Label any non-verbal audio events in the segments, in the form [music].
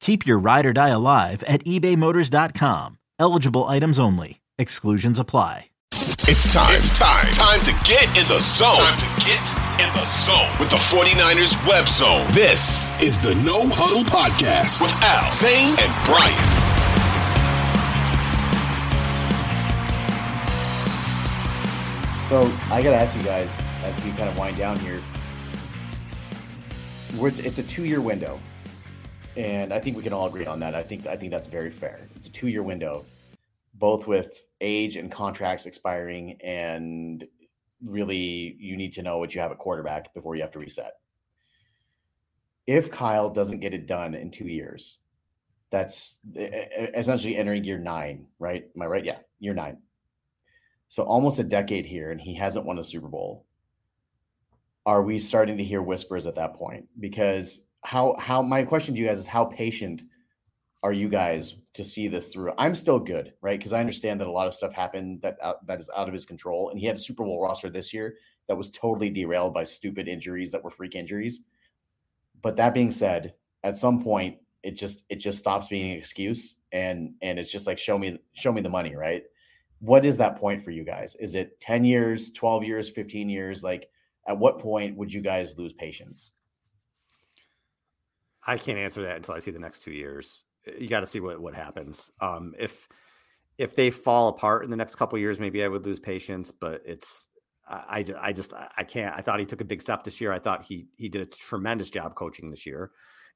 Keep your ride or die alive at ebaymotors.com. Eligible items only. Exclusions apply. It's time. It's time. Time to get in the zone. Time to get in the zone with the 49ers web zone. This is the No Huddle Podcast with Al, Zane, and Brian. So I got to ask you guys as we kind of wind down here. It's, it's a two-year window, and I think we can all agree on that. I think I think that's very fair. It's a two-year window, both with age and contracts expiring, and really you need to know what you have at quarterback before you have to reset. If Kyle doesn't get it done in two years, that's essentially entering year nine, right? Am I right? Yeah, year nine. So almost a decade here, and he hasn't won a Super Bowl. Are we starting to hear whispers at that point? Because how how my question to you guys is how patient are you guys to see this through? I'm still good, right? Because I understand that a lot of stuff happened that uh, that is out of his control, and he had a Super Bowl roster this year that was totally derailed by stupid injuries that were freak injuries. But that being said, at some point, it just it just stops being an excuse, and and it's just like show me show me the money, right? what is that point for you guys? Is it 10 years, 12 years, 15 years? Like, at what point would you guys lose patience? I can't answer that until I see the next two years. You got to see what what happens. Um, if if they fall apart in the next couple years, maybe I would lose patience. But it's I, I, I just I can't. I thought he took a big step this year. I thought he he did a tremendous job coaching this year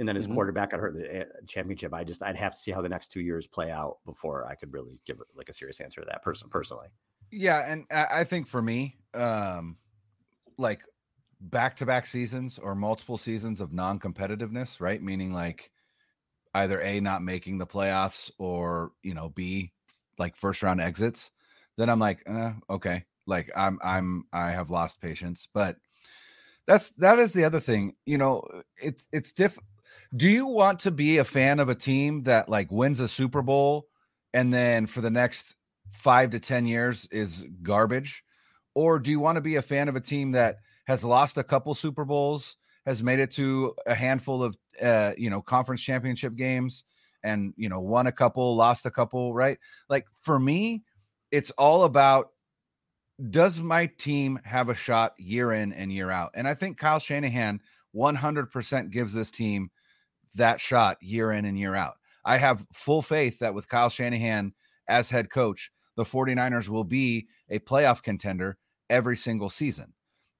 and then his mm-hmm. quarterback got hurt the eh, championship. I just I'd have to see how the next two years play out before I could really give like a serious answer to that person personally. Yeah, and I think for me, um, like back to back seasons or multiple seasons of non competitiveness, right? Meaning like either A, not making the playoffs or, you know, B, like first round exits, then I'm like, eh, okay, like I'm, I'm, I have lost patience. But that's, that is the other thing, you know, it's, it's diff, do you want to be a fan of a team that like wins a Super Bowl and then for the next five to 10 years is garbage? Or do you want to be a fan of a team that has lost a couple Super Bowls, has made it to a handful of, uh, you know, conference championship games and, you know, won a couple, lost a couple, right? Like for me, it's all about does my team have a shot year in and year out? And I think Kyle Shanahan 100% gives this team that shot year in and year out. I have full faith that with Kyle Shanahan as head coach, the 49ers will be a playoff contender every single season.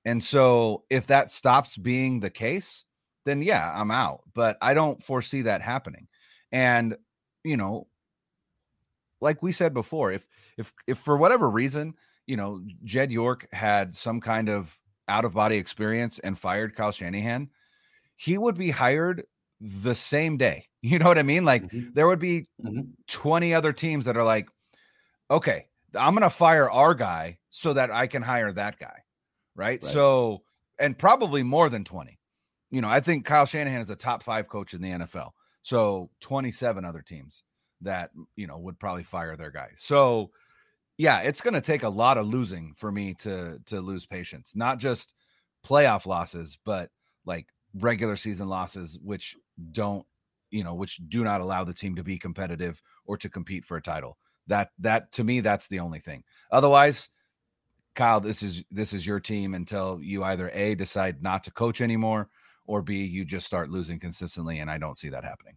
And so if that stops being the case, then yeah, I'm out. But I don't foresee that happening. And you know, like we said before, if if if for whatever reason, you know, Jed York had some kind of out of body experience and fired Kyle Shanahan, he would be hired the same day. [laughs] You know what I mean? Like mm-hmm. there would be mm-hmm. 20 other teams that are like, okay, I'm going to fire our guy so that I can hire that guy. Right? right? So, and probably more than 20. You know, I think Kyle Shanahan is a top five coach in the NFL. So 27 other teams that, you know, would probably fire their guy. So, Yeah, it's going to take a lot of losing for me to to lose patience. Not just playoff losses, but like regular season losses which don't, you know, which do not allow the team to be competitive or to compete for a title. That that to me that's the only thing. Otherwise, Kyle, this is this is your team until you either A decide not to coach anymore or B you just start losing consistently and I don't see that happening.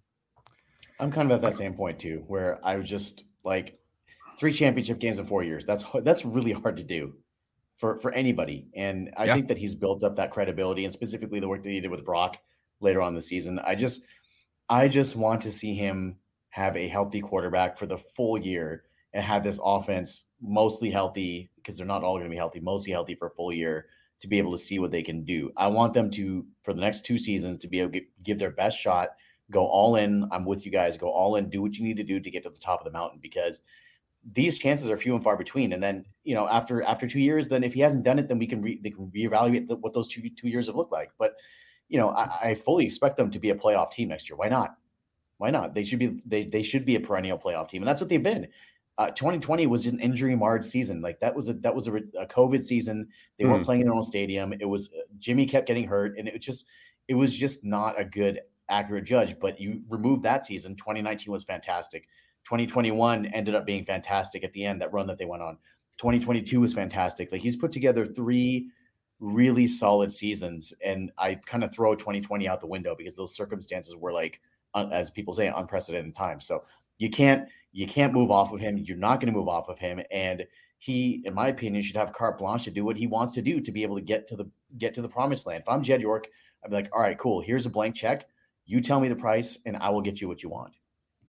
I'm kind of at that same point too, where I was just like three championship games in four years. That's that's really hard to do for for anybody. And I yeah. think that he's built up that credibility, and specifically the work that he did with Brock later on the season. I just I just want to see him have a healthy quarterback for the full year and have this offense mostly healthy because they're not all going to be healthy, mostly healthy for a full year to be able to see what they can do. I want them to for the next two seasons to be able to give their best shot go all in. I'm with you guys. Go all in. Do what you need to do to get to the top of the mountain because these chances are few and far between. And then you know after after two years, then if he hasn't done it, then we can re, they can reevaluate the, what those two two years have looked like. But you know I, I fully expect them to be a playoff team next year. Why not? Why not? They should be they they should be a perennial playoff team, and that's what they've been. Uh, 2020 was an injury marred season. Like that was a that was a, a COVID season. They mm. weren't playing in their own stadium. It was uh, Jimmy kept getting hurt, and it was just it was just not a good accurate judge, but you remove that season. 2019 was fantastic. 2021 ended up being fantastic at the end, that run that they went on. 2022 was fantastic. Like he's put together three really solid seasons. And I kind of throw 2020 out the window because those circumstances were like, as people say, unprecedented times. So you can't you can't move off of him. You're not going to move off of him. And he, in my opinion, should have carte blanche to do what he wants to do to be able to get to the get to the promised land. If I'm Jed York, I'd be like, all right, cool. Here's a blank check. You tell me the price, and I will get you what you want.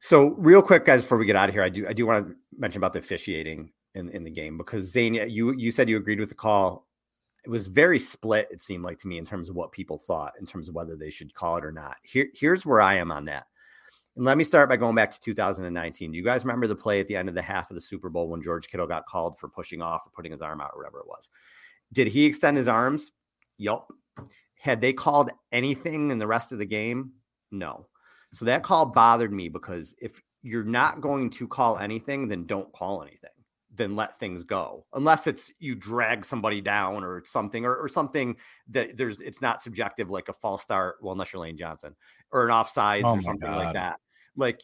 So, real quick, guys, before we get out of here, I do I do want to mention about the officiating in, in the game because Zane, you you said you agreed with the call. It was very split, it seemed like to me, in terms of what people thought, in terms of whether they should call it or not. Here, here's where I am on that. And let me start by going back to 2019. Do you guys remember the play at the end of the half of the Super Bowl when George Kittle got called for pushing off or putting his arm out or whatever it was? Did he extend his arms? Yup. Had they called anything in the rest of the game? No. So that call bothered me because if you're not going to call anything, then don't call anything. Then let things go. Unless it's you drag somebody down or it's something or, or something that there's it's not subjective like a false start. Well, unless you're Lane Johnson or an offsides oh or something God. like that. Like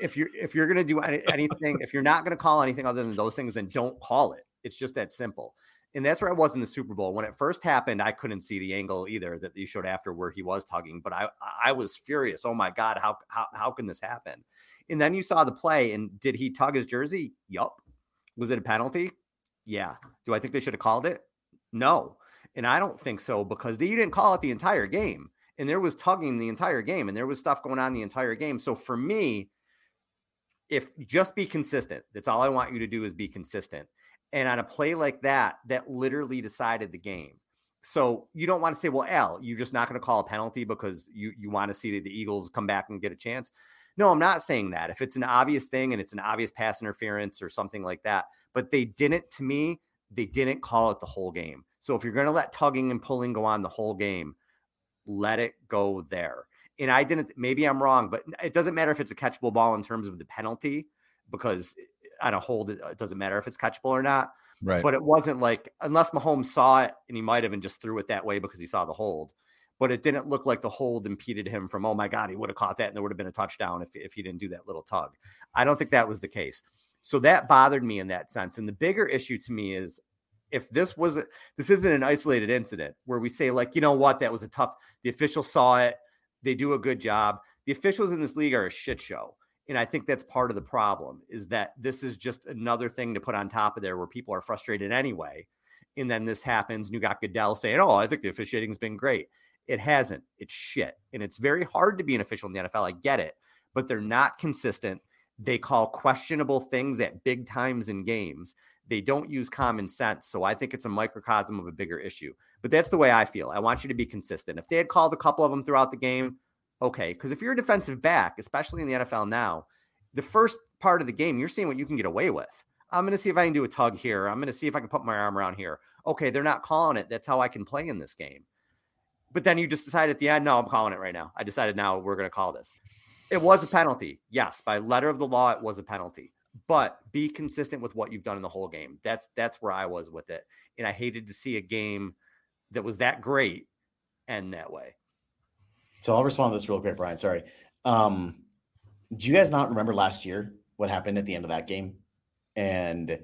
if you're if you're gonna do any, anything, if you're not gonna call anything other than those things, then don't call it. It's just that simple and that's where I was in the Super Bowl when it first happened. I couldn't see the angle either that you showed after where he was tugging, but I I was furious. Oh my god, how how how can this happen? And then you saw the play, and did he tug his jersey? Yup. Was it a penalty? Yeah. Do I think they should have called it? No. And I don't think so because they didn't call it the entire game, and there was tugging the entire game, and there was stuff going on the entire game. So for me, if just be consistent, that's all I want you to do is be consistent. And on a play like that, that literally decided the game. So you don't want to say, well, Al, you're just not going to call a penalty because you you want to see the Eagles come back and get a chance. No, I'm not saying that. If it's an obvious thing and it's an obvious pass interference or something like that, but they didn't to me, they didn't call it the whole game. So if you're going to let tugging and pulling go on the whole game, let it go there. And I didn't, maybe I'm wrong, but it doesn't matter if it's a catchable ball in terms of the penalty because on a hold, it uh, it doesn't matter if it's catchable or not. Right. But it wasn't like unless Mahomes saw it and he might have and just threw it that way because he saw the hold. But it didn't look like the hold impeded him from, oh my God, he would have caught that and there would have been a touchdown if, if he didn't do that little tug. I don't think that was the case. So that bothered me in that sense. And the bigger issue to me is if this was a, this isn't an isolated incident where we say, like, you know what, that was a tough, the official saw it, they do a good job. The officials in this league are a shit show. And I think that's part of the problem is that this is just another thing to put on top of there where people are frustrated anyway. And then this happens, and you got Goodell saying, Oh, I think the officiating's been great. It hasn't. It's shit. And it's very hard to be an official in the NFL. I get it, but they're not consistent. They call questionable things at big times in games. They don't use common sense. So I think it's a microcosm of a bigger issue. But that's the way I feel. I want you to be consistent. If they had called a couple of them throughout the game, okay. Because if you're a defensive back, especially in the NFL now, the first part of the game, you're seeing what you can get away with. I'm going to see if I can do a tug here. I'm going to see if I can put my arm around here. Okay, they're not calling it. That's how I can play in this game. But then you just decide at the end, no, I'm calling it right now. I decided now we're going to call this. It was a penalty. Yes, by letter of the law, it was a penalty. But be consistent with what you've done in the whole game. That's that's where I was with it. And I hated to see a game that was that great end that way. So I'll respond to this real quick, Brian. Sorry. Um, do you guys not remember last year what happened at the end of that game? And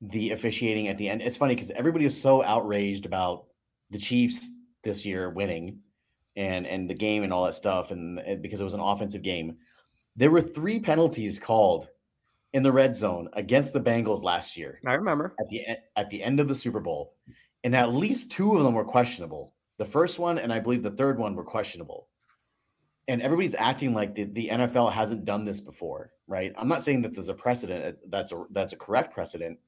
the officiating at the end. It's funny because everybody was so outraged about the Chiefs this year winning and and the game and all that stuff and, and, because it was an offensive game there were three penalties called in the red zone against the Bengals last year I remember at the at the end of the Super Bowl and at least two of them were questionable the first one and I believe the third one were questionable and everybody's acting like the, the NFL hasn't done this before right I'm not saying that there's a precedent uh, that's a that's a correct precedent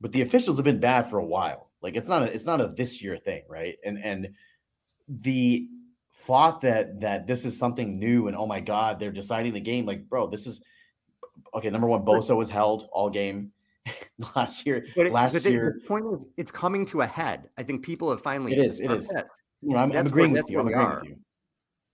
but the officials have been bad for a while like it's not a it's not a this year thing, right? And and the thought that that this is something new and oh my god, they're deciding the game. Like, bro, this is okay. Number one, Bosa was held all game [laughs] last year. But it, last but year, the point is, it's coming to a head. I think people have finally. It is. It is. You know, I'm, I'm agreeing with you. I'm agreeing are. with you.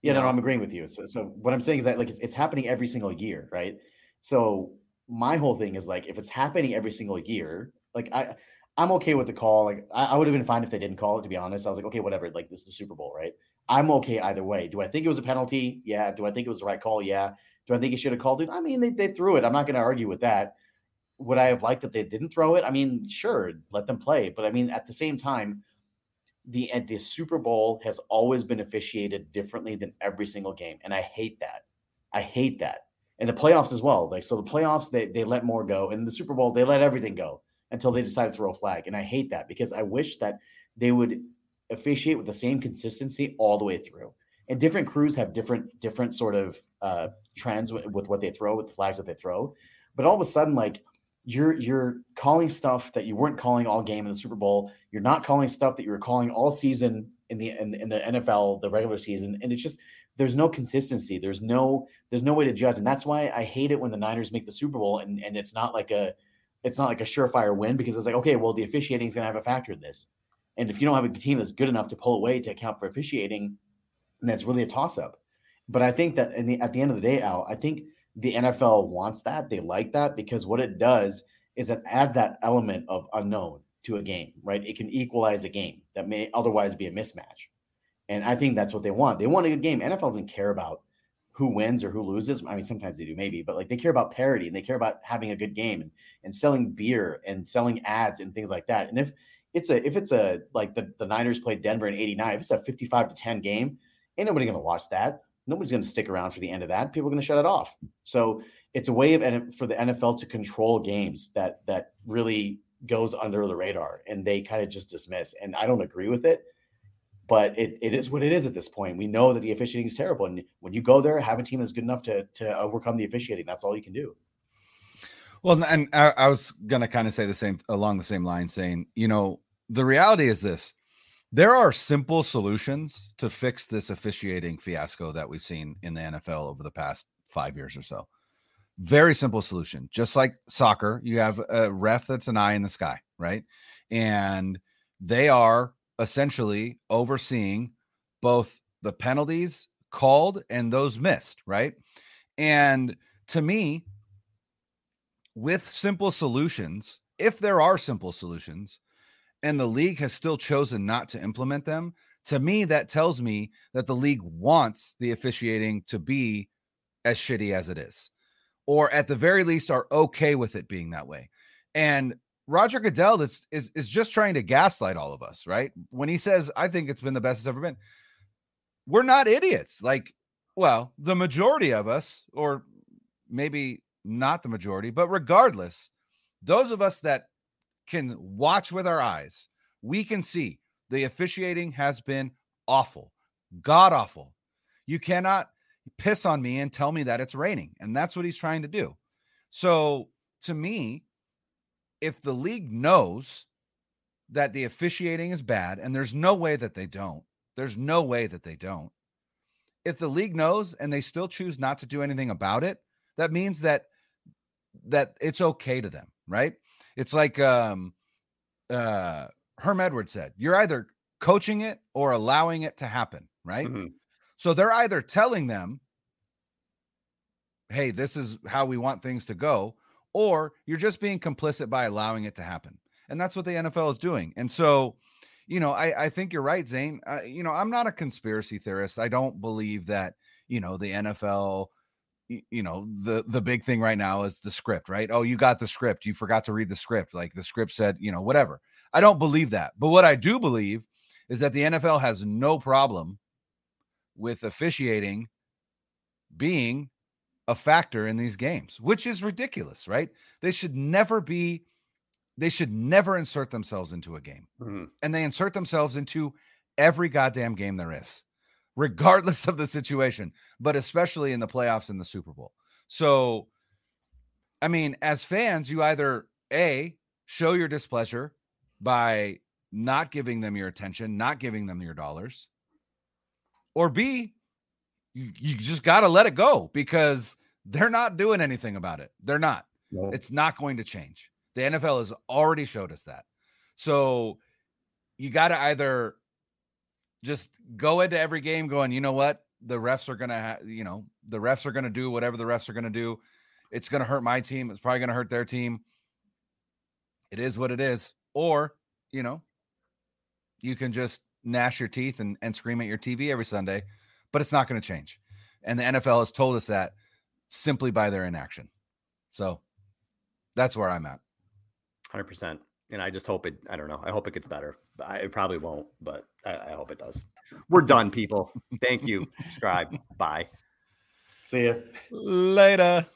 Yeah, no, no, I'm agreeing with you. So, so what I'm saying is that like it's, it's happening every single year, right? So my whole thing is like if it's happening every single year, like I I'm okay with the call. Like I, I would have been fine if they didn't call it. To be honest, I was like, okay, whatever. Like this is the Super Bowl, right? I'm okay either way. Do I think it was a penalty? Yeah. Do I think it was the right call? Yeah. Do I think he should have called it? I mean, they, they threw it. I'm not going to argue with that. Would I have liked that they didn't throw it? I mean, sure, let them play. But I mean, at the same time, the the Super Bowl has always been officiated differently than every single game, and I hate that. I hate that. And the playoffs as well. Like so, the playoffs they they let more go, and the Super Bowl they let everything go until they decide to throw a flag. And I hate that because I wish that they would officiate with the same consistency all the way through. And different crews have different different sort of uh, trends with, with what they throw, with the flags that they throw. But all of a sudden, like you're you're calling stuff that you weren't calling all game in the Super Bowl. You're not calling stuff that you were calling all season in the in, in the NFL, the regular season, and it's just there's no consistency. There's no there's no way to judge, and that's why I hate it when the Niners make the Super Bowl and and it's not like a it's not like a surefire win because it's like, okay, well, the officiating is going to have a factor in this. And if you don't have a team that's good enough to pull away to account for officiating, then it's really a toss up. But I think that the, at the end of the day, Al, I think the NFL wants that. They like that because what it does is it adds that element of unknown to a game, right? It can equalize a game that may otherwise be a mismatch. And I think that's what they want. They want a good game. NFL doesn't care about who wins or who loses. I mean, sometimes they do, maybe, but like they care about parity and they care about having a good game and, and selling beer and selling ads and things like that. And if it's a if it's a like the, the Niners played Denver in 89, if it's a 55 to 10 game, ain't nobody gonna watch that. Nobody's gonna stick around for the end of that. People are gonna shut it off. So it's a way of for the NFL to control games that that really goes under the radar and they kind of just dismiss. And I don't agree with it but it, it is what it is at this point. We know that the officiating is terrible. And when you go there, have a team that's good enough to, to overcome the officiating. That's all you can do. Well, and I, I was going to kind of say the same along the same line, saying, you know, the reality is this there are simple solutions to fix this officiating fiasco that we've seen in the NFL over the past five years or so. Very simple solution. Just like soccer, you have a ref that's an eye in the sky, right? And they are essentially overseeing both the penalties called and those missed, right? And to me, with simple solutions, if there are simple solutions, and the league has still chosen not to implement them, to me, that tells me that the league wants the officiating to be as shitty as it is, or at the very least are okay with it being that way. And Roger Goodell is, is is just trying to gaslight all of us, right? When he says, "I think it's been the best it's ever been," we're not idiots. Like, well, the majority of us, or maybe not the majority, but regardless, those of us that can watch with our eyes, we can see the officiating has been awful, god awful. You cannot piss on me and tell me that it's raining. And that's what he's trying to do. So to me, if the league knows that the officiating is bad, and there's no way that they don't, there's no way that they don't. If the league knows and they still choose not to do anything about it, that means that that it's okay to them, right? It's like um uh Herm Edwards said, you're either coaching it or allowing it to happen, right? Mm-hmm. So they're either telling them, hey, this is how we want things to go, or you're just being complicit by allowing it to happen. And that's what the NFL is doing. And so, you know, I, I think you're right, Zane. Uh, you know, I'm not a conspiracy theorist. I don't believe that, you know, the NFL, you know, the the big thing right now is the script, right? Oh, you got the script. You forgot to read the script. Like the script said, you know, whatever. I don't believe that. But what I do believe is that the NFL has no problem with officiating being a factor in these games, which is ridiculous, right? They should never be, they should never insert themselves into a game. Mm-hmm. And they insert themselves into every goddamn game there is, regardless of the situation, but especially in the playoffs and the Super Bowl. So, I mean, as fans, you either A, show your displeasure by not giving them your attention, not giving them your dollars, or B, you, you just got to let it go because they're not doing anything about it. They're not. No. It's not going to change. The NFL has already showed us that. So you got to either just go into every game going, you know what? The refs are going to, ha- you know, the refs are going to do whatever the refs are going to do. It's going to hurt my team. It's probably going to hurt their team. It is what it is. Or, you know, you can just gnash your teeth and, and scream at your TV every Sunday, but it's not going to change. And the NFL has told us that simply by their inaction. So that's where I'm at. 100%. And I just hope it, I don't know. I hope it gets better. I, it probably won't, but I, I hope it does. We're done, people. Thank you. Subscribe. Bye. See you Later.